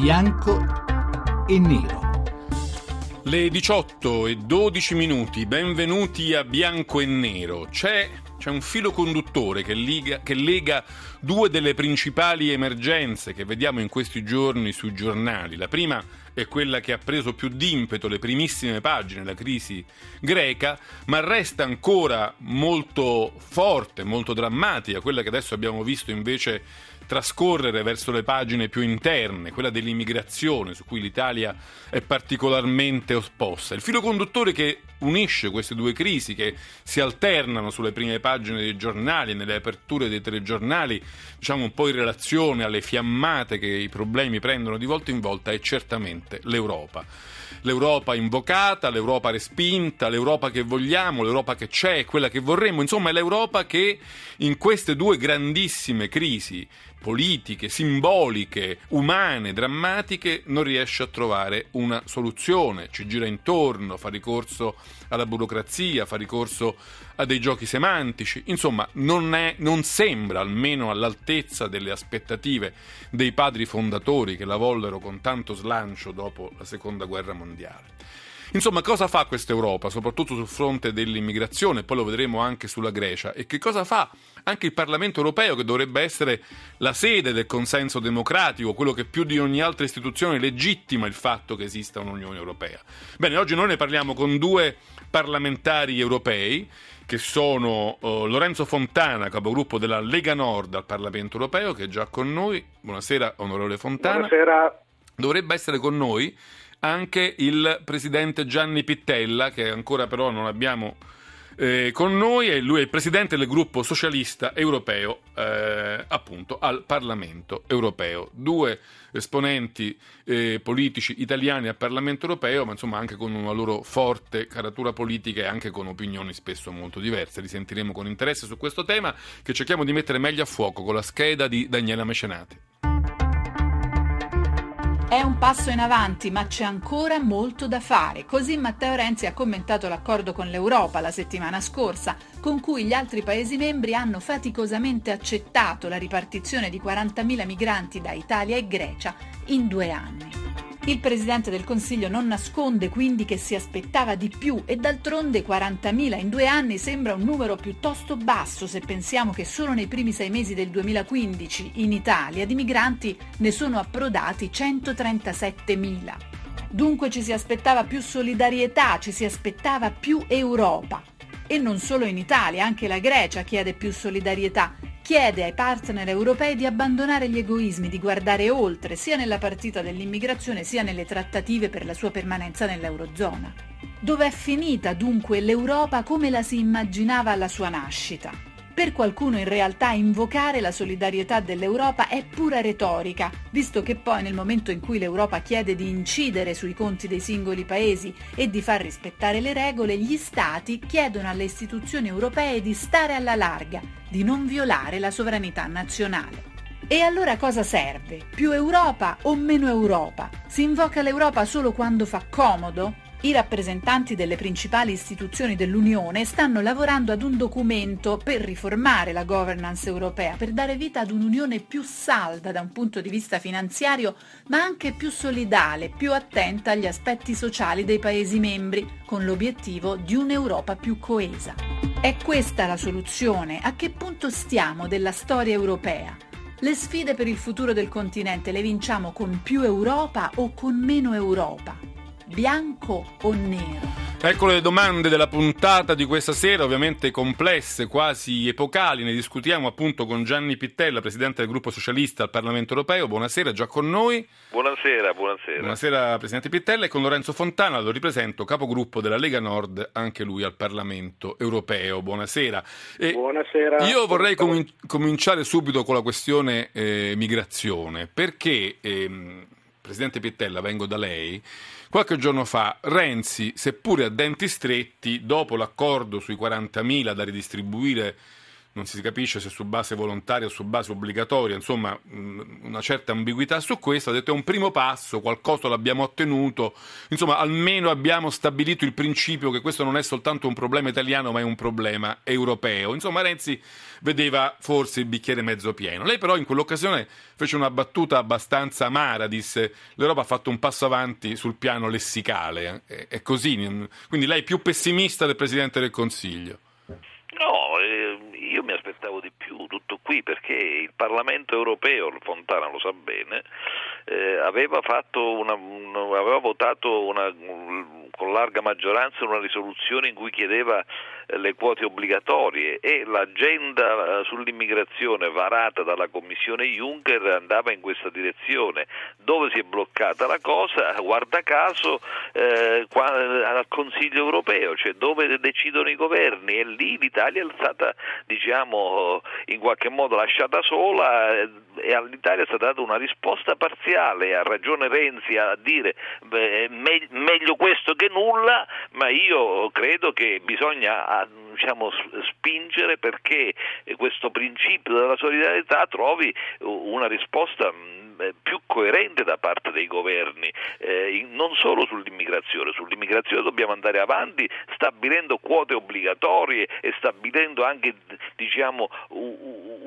bianco e nero. Le 18 e 12 minuti, benvenuti a Bianco e Nero. C'è, c'è un filo conduttore che lega, che lega due delle principali emergenze che vediamo in questi giorni sui giornali. La prima è quella che ha preso più d'impeto le primissime pagine, la crisi greca, ma resta ancora molto forte, molto drammatica, quella che adesso abbiamo visto invece trascorrere verso le pagine più interne, quella dell'immigrazione, su cui l'Italia è particolarmente opposta. Il filo conduttore che unisce queste due crisi, che si alternano sulle prime pagine dei giornali, nelle aperture dei telegiornali, diciamo un po' in relazione alle fiammate che i problemi prendono di volta in volta, è certamente l'Europa l'Europa invocata, l'Europa respinta, l'Europa che vogliamo, l'Europa che c'è, quella che vorremmo, insomma è l'Europa che in queste due grandissime crisi politiche, simboliche, umane, drammatiche, non riesce a trovare una soluzione, ci gira intorno, fa ricorso alla burocrazia, fa ricorso a dei giochi semantici, insomma non, è, non sembra almeno all'altezza delle aspettative dei padri fondatori che la vollero con tanto slancio dopo la seconda guerra mondiale. Insomma, cosa fa questa Europa, soprattutto sul fronte dell'immigrazione, poi lo vedremo anche sulla Grecia, e che cosa fa anche il Parlamento europeo, che dovrebbe essere la sede del consenso democratico, quello che più di ogni altra istituzione legittima il fatto che esista un'Unione Europea. Bene, oggi noi ne parliamo con due parlamentari europei, che sono uh, Lorenzo Fontana, capogruppo della Lega Nord al Parlamento europeo, che è già con noi. Buonasera, onorevole Fontana. Buonasera. Dovrebbe essere con noi anche il presidente Gianni Pittella, che ancora però non abbiamo eh, con noi, e lui è il presidente del gruppo socialista europeo, eh, appunto, al Parlamento europeo. Due esponenti eh, politici italiani al Parlamento europeo, ma insomma anche con una loro forte caratura politica e anche con opinioni spesso molto diverse. Li sentiremo con interesse su questo tema che cerchiamo di mettere meglio a fuoco con la scheda di Daniela Mecenati. È un passo in avanti, ma c'è ancora molto da fare. Così Matteo Renzi ha commentato l'accordo con l'Europa la settimana scorsa, con cui gli altri Paesi membri hanno faticosamente accettato la ripartizione di 40.000 migranti da Italia e Grecia in due anni. Il Presidente del Consiglio non nasconde quindi che si aspettava di più e d'altronde 40.000 in due anni sembra un numero piuttosto basso se pensiamo che solo nei primi sei mesi del 2015 in Italia di migranti ne sono approdati 137.000. Dunque ci si aspettava più solidarietà, ci si aspettava più Europa. E non solo in Italia, anche la Grecia chiede più solidarietà chiede ai partner europei di abbandonare gli egoismi, di guardare oltre, sia nella partita dell'immigrazione sia nelle trattative per la sua permanenza nell'Eurozona. Dov'è finita dunque l'Europa come la si immaginava alla sua nascita? Per qualcuno in realtà invocare la solidarietà dell'Europa è pura retorica, visto che poi nel momento in cui l'Europa chiede di incidere sui conti dei singoli paesi e di far rispettare le regole, gli Stati chiedono alle istituzioni europee di stare alla larga, di non violare la sovranità nazionale. E allora cosa serve? Più Europa o meno Europa? Si invoca l'Europa solo quando fa comodo? I rappresentanti delle principali istituzioni dell'Unione stanno lavorando ad un documento per riformare la governance europea, per dare vita ad un'Unione più salda da un punto di vista finanziario, ma anche più solidale, più attenta agli aspetti sociali dei Paesi membri, con l'obiettivo di un'Europa più coesa. È questa la soluzione? A che punto stiamo della storia europea? Le sfide per il futuro del continente le vinciamo con più Europa o con meno Europa? Bianco o nero? Ecco le domande della puntata di questa sera, ovviamente complesse, quasi epocali. Ne discutiamo appunto con Gianni Pittella, presidente del gruppo socialista al Parlamento europeo. Buonasera, già con noi. Buonasera, buonasera. Buonasera, presidente Pittella. E con Lorenzo Fontana, lo ripresento, capogruppo della Lega Nord, anche lui al Parlamento europeo. Buonasera. E buonasera. Io vorrei com- cominciare subito con la questione eh, migrazione, perché, eh, presidente Pittella, vengo da lei. Qualche giorno fa Renzi, seppure a denti stretti, dopo l'accordo sui 40.000 da ridistribuire non si capisce se su base volontaria o su base obbligatoria, insomma una certa ambiguità su questo, ha detto è un primo passo, qualcosa l'abbiamo ottenuto, insomma almeno abbiamo stabilito il principio che questo non è soltanto un problema italiano ma è un problema europeo. Insomma Renzi vedeva forse il bicchiere mezzo pieno. Lei però in quell'occasione fece una battuta abbastanza amara, disse l'Europa ha fatto un passo avanti sul piano lessicale, è così, quindi lei è più pessimista del Presidente del Consiglio. Aspettavo di più, tutto qui, perché il Parlamento europeo, Fontana lo sa bene, eh, aveva, una, un, aveva, votato una, con larga maggioranza una risoluzione in cui chiedeva eh, le quote obbligatorie e l'agenda eh, sull'immigrazione varata dalla Commissione Juncker andava in questa direzione. Dove si è bloccata la cosa? Guarda caso eh, qua, al Consiglio europeo, cioè dove decidono i governi e lì l'Italia è stata diciamo, in qualche modo lasciata sola eh, e all'Italia è stata data una risposta parziale, ha ragione Renzi a dire beh, me- meglio questo che nulla, ma io credo che bisogna diciamo, spingere perché questo principio della solidarietà trovi una risposta eh, più coerente da parte dei governi, eh, non solo sull'immigrazione, sull'immigrazione dobbiamo andare avanti stabilendo quote obbligatorie e stabilendo anche diciamo,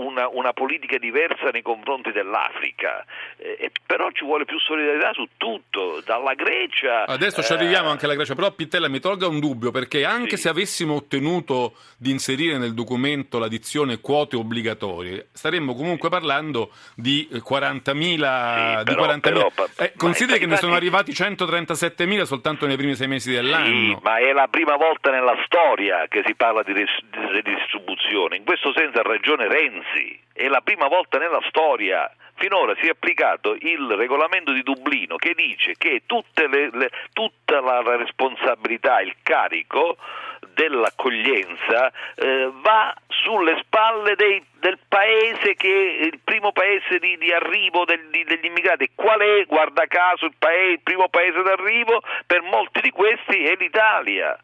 una, una, politica diversa nei confronti dell'Africa, eh, però ci vuole più solidarietà su tutto, dalla Grecia. Adesso ci arriviamo eh, anche alla Grecia, però Pittella mi tolga un dubbio perché anche sì. se avessimo ottenuto di inserire nel documento la dizione quote obbligatorie, staremmo comunque parlando di 40.000 sì, di 40.000. Però, eh, consideri che ne sono arrivati 137.000 soltanto nei primi sei mesi dell'anno. Sì, ma è la prima volta nella storia che si parla di redistribuzione. In questo senso ha ragione Renzi. È la prima volta nella storia finora si è applicato il regolamento di Dublino che dice che le, le, tutta la responsabilità, il carico dell'accoglienza eh, va sulle spalle dei, del paese che è il primo paese di, di arrivo del, di, degli immigrati. Qual è, guarda caso, il, paese, il primo paese d'arrivo? Per molti di questi è l'Italia.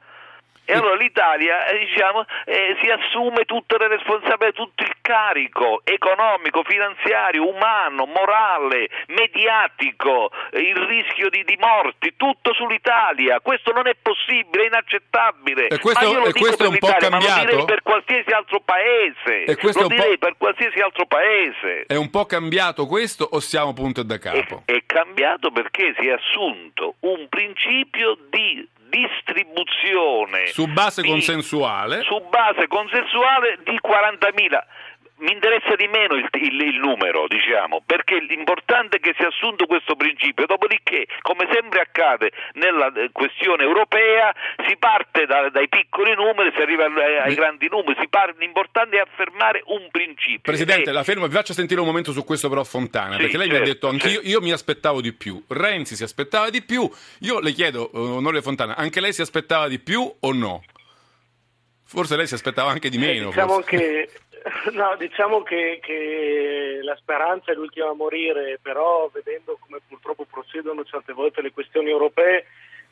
E allora l'Italia eh, diciamo, eh, si assume tutte le responsabilità, tutto il carico economico, finanziario, umano, morale, mediatico, eh, il rischio di, di, morti, tutto sull'Italia. Questo non è possibile, è inaccettabile. E questo, ma io lo e questo è un po' cambiato? Ma lo direi per qualsiasi altro paese. E questo lo direi per qualsiasi altro paese. È un po' cambiato questo o siamo punto e da capo? È, è cambiato perché si è assunto un principio di distribuzione su base di, consensuale. su base consensuale di 40.000 mi interessa di meno il, il, il, numero, diciamo, perché l'importante è che sia assunto questo principio, dopodiché, come sempre accade nella eh, questione europea, si parte da, dai piccoli numeri, si arriva ai, ai grandi numeri, parte, l'importante è affermare un principio. Presidente, e... la fermo, vi faccio sentire un momento su questo però Fontana, sì, perché lei certo, mi ha certo, detto anch'io, certo. io mi aspettavo di più, Renzi si aspettava di più, io le chiedo, eh, onorevole Fontana, anche lei si aspettava di più o no? Forse lei si aspettava anche di meno. Eh, diciamo che No, diciamo che, che, la speranza è l'ultima a morire, però vedendo come purtroppo procedono certe volte le questioni europee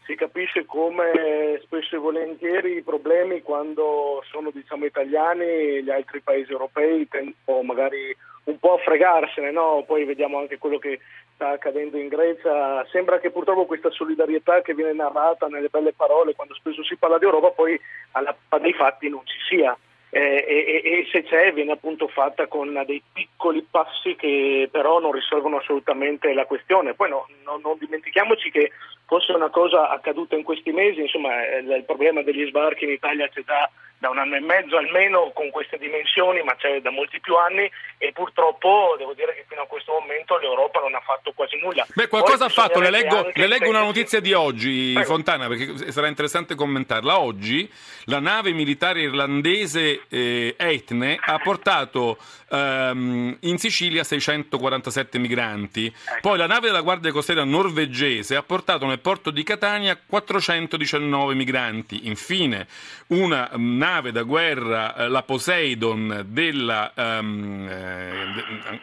si capisce come spesso e volentieri i problemi quando sono diciamo, italiani gli altri paesi europei tendono magari un po' a fregarsene, no? poi vediamo anche quello che sta accadendo in Grecia, sembra che purtroppo questa solidarietà che viene narrata nelle belle parole quando spesso si parla di Europa poi alla dei fatti non ci sia eh, e, e, se c'è viene appunto fatta con dei piccoli passi che però non risolvono assolutamente la questione. Poi no, no, non dimentichiamoci che fosse una cosa accaduta in questi mesi, insomma eh, il problema degli sbarchi in Italia c'è già da un anno e mezzo almeno con queste dimensioni, ma c'è da molti più anni e purtroppo devo dire che fino a questo momento l'Europa non ha fatto quasi nulla. Beh, qualcosa ha fatto, le leggo, le leggo una notizia di oggi, Prego. Fontana, perché sarà interessante commentarla. Oggi la nave militare irlandese eh, Etne ha portato ehm, in Sicilia 647 migranti, ecco. poi la nave della Guardia Costiera norvegese ha portato nel porto di Catania 419 migranti, infine una nave nave da guerra, eh, la Poseidon della, um,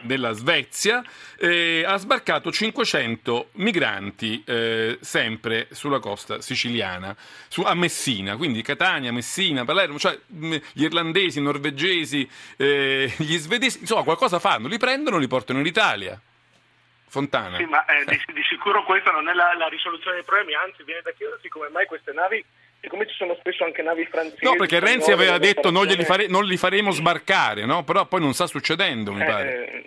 della Svezia, eh, ha sbarcato 500 migranti eh, sempre sulla costa siciliana, su, a Messina, quindi Catania, Messina, Palermo, cioè mh, gli irlandesi, i norvegesi, eh, gli svedesi, insomma qualcosa fanno, li prendono, li portano in Italia. Fontana. Sì, ma eh, di, di, sicuro questa non è la, la, risoluzione dei problemi, anzi viene da chiedersi come mai queste navi, siccome ci sono spesso anche navi francesi... No, perché Renzi aveva detto non, fare, non, li faremo sbarcare, no? però poi non sta succedendo, mi eh, pare.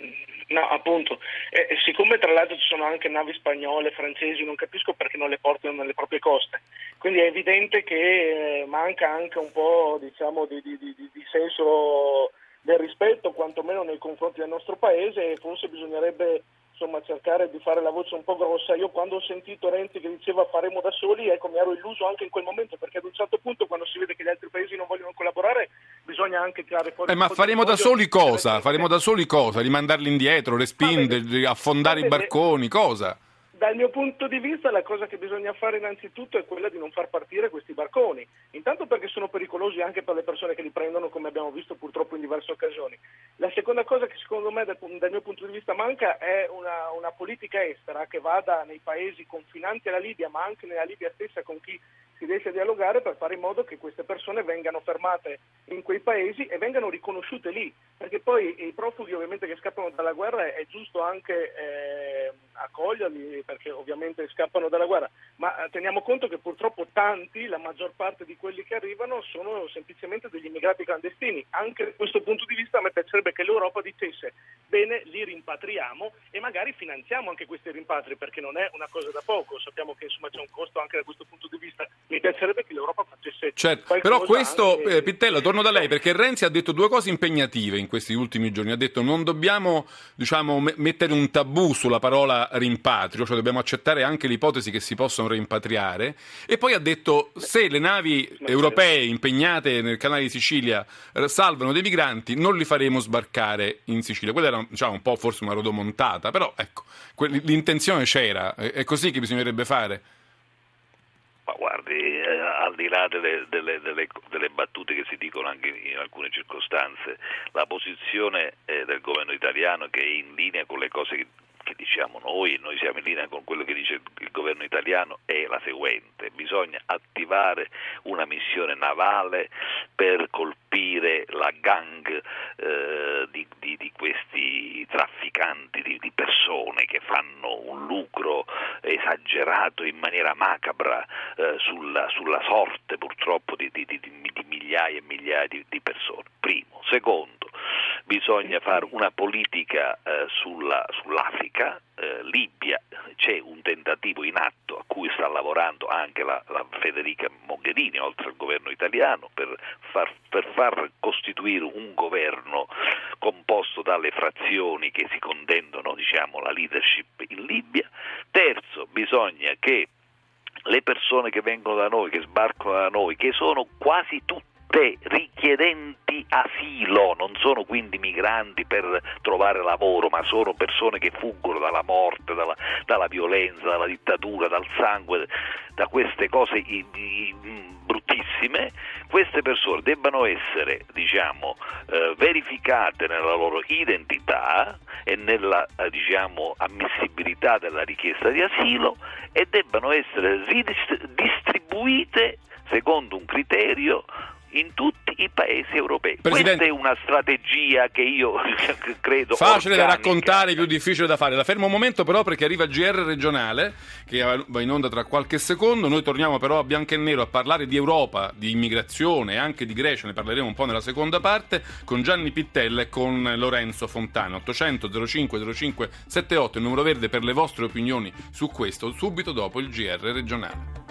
No, appunto. Eh, siccome tra l'altro ci sono anche navi spagnole, francesi, non capisco perché non le portano nelle proprie coste. Quindi è evidente che eh, manca anche un po' diciamo, di, di, di, di senso del rispetto, quantomeno nei confronti del nostro paese, e forse bisognerebbe insomma, cercare di fare la voce un po' grossa. Io quando ho sentito Renzi che diceva faremo da soli, ecco, mi ero illuso anche in quel momento, perché ad un certo punto quando si vede che gli altri paesi non vogliono collaborare, bisogna anche tirare fuori... Eh, ma faremo da soli cosa? Faremo da soli cosa? Rimandarli indietro, respingerli, affondare i barconi, cosa? Dal mio punto di vista la cosa che bisogna fare innanzitutto è quella di non far partire questi barconi, intanto perché sono pericolosi anche per le persone che li prendono come abbiamo visto purtroppo in diverse occasioni. La seconda cosa che secondo me dal, mio punto di vista manca è una, una, politica estera che vada nei paesi confinanti alla Libia ma anche nella Libia stessa con chi si riesce a dialogare per fare in modo che queste persone vengano fermate in quei paesi e vengano riconosciute lì, perché poi i profughi ovviamente che scappano dalla guerra è giusto anche eh, accoglierli perché ovviamente scappano dalla guerra, ma eh, teniamo conto che purtroppo tanti, la maggior parte di quelli che arrivano sono semplicemente degli immigrati clandestini. Anche da questo punto di vista a me piacerebbe che l'Europa dicesse bene, li rimpatriamo e magari finanziamo anche questi rimpatri perché non è una cosa da poco, sappiamo che insomma c'è un costo anche da questo punto di vista. Mi piacerebbe che l'Europa facesse certo, però questo anche... eh, Pittello, torno da lei perché Renzi ha detto due cose impegnative in questi ultimi giorni, ha detto non dobbiamo diciamo, mettere un tabù sulla parola rimpatrio, cioè dobbiamo accettare anche l'ipotesi che si possano rimpatriare e poi ha detto se le navi europee impegnate nel canale di Sicilia eh, salvano dei migranti non li faremo sbarcare in Sicilia. Quella era diciamo, un po' forse una rodomontata, però ecco, l'intenzione c'era, è così che bisognerebbe fare. Ma guardi, eh, al di là delle, delle, delle, delle, battute che si dicono anche in alcune circostanze, la posizione eh, del governo italiano che è in linea con le cose che che diciamo noi, noi siamo in linea con quello che dice il governo italiano, è la seguente, bisogna attivare una missione navale per colpire la gang eh, di, di, di, questi di, di, persone che fanno un lucro esagerato in maniera macabra eh, sulla, sulla, sorte purtroppo di, migliaia e migliaia di, persone. Primo. Secondo, bisogna fare una politica eh, sulla, sull'Africa, eh, Libia, c'è un tentativo in atto a cui sta lavorando anche la, la Federica Mogherini, oltre al governo italiano, per far, per far, costituire un governo composto dalle frazioni che si contendono diciamo, la leadership in Libia. Terzo, bisogna che le persone che vengono da noi, che sbarcano da noi, che sono quasi tutte richiedenti asilo, non sono quindi migranti per trovare lavoro, ma sono persone che fuggono dalla morte, dalla, dalla violenza, dalla dittatura, dal sangue, da queste cose bruttissime, queste persone debbano essere diciamo, eh, verificate nella loro identità e nella eh, diciamo, ammissibilità della richiesta di asilo e debbano essere ridistribuite secondo un criterio in tutti i paesi europei. Presidente, Questa è una strategia che io credo facile organica. da raccontare, più difficile da fare. La fermo un momento però perché arriva il GR regionale che va in onda tra qualche secondo. Noi torniamo però a bianco e nero a parlare di Europa, di immigrazione e anche di Grecia, ne parleremo un po' nella seconda parte con Gianni Pittella e con Lorenzo Fontana. 800 05 05 78 il numero verde per le vostre opinioni su questo subito dopo il GR regionale.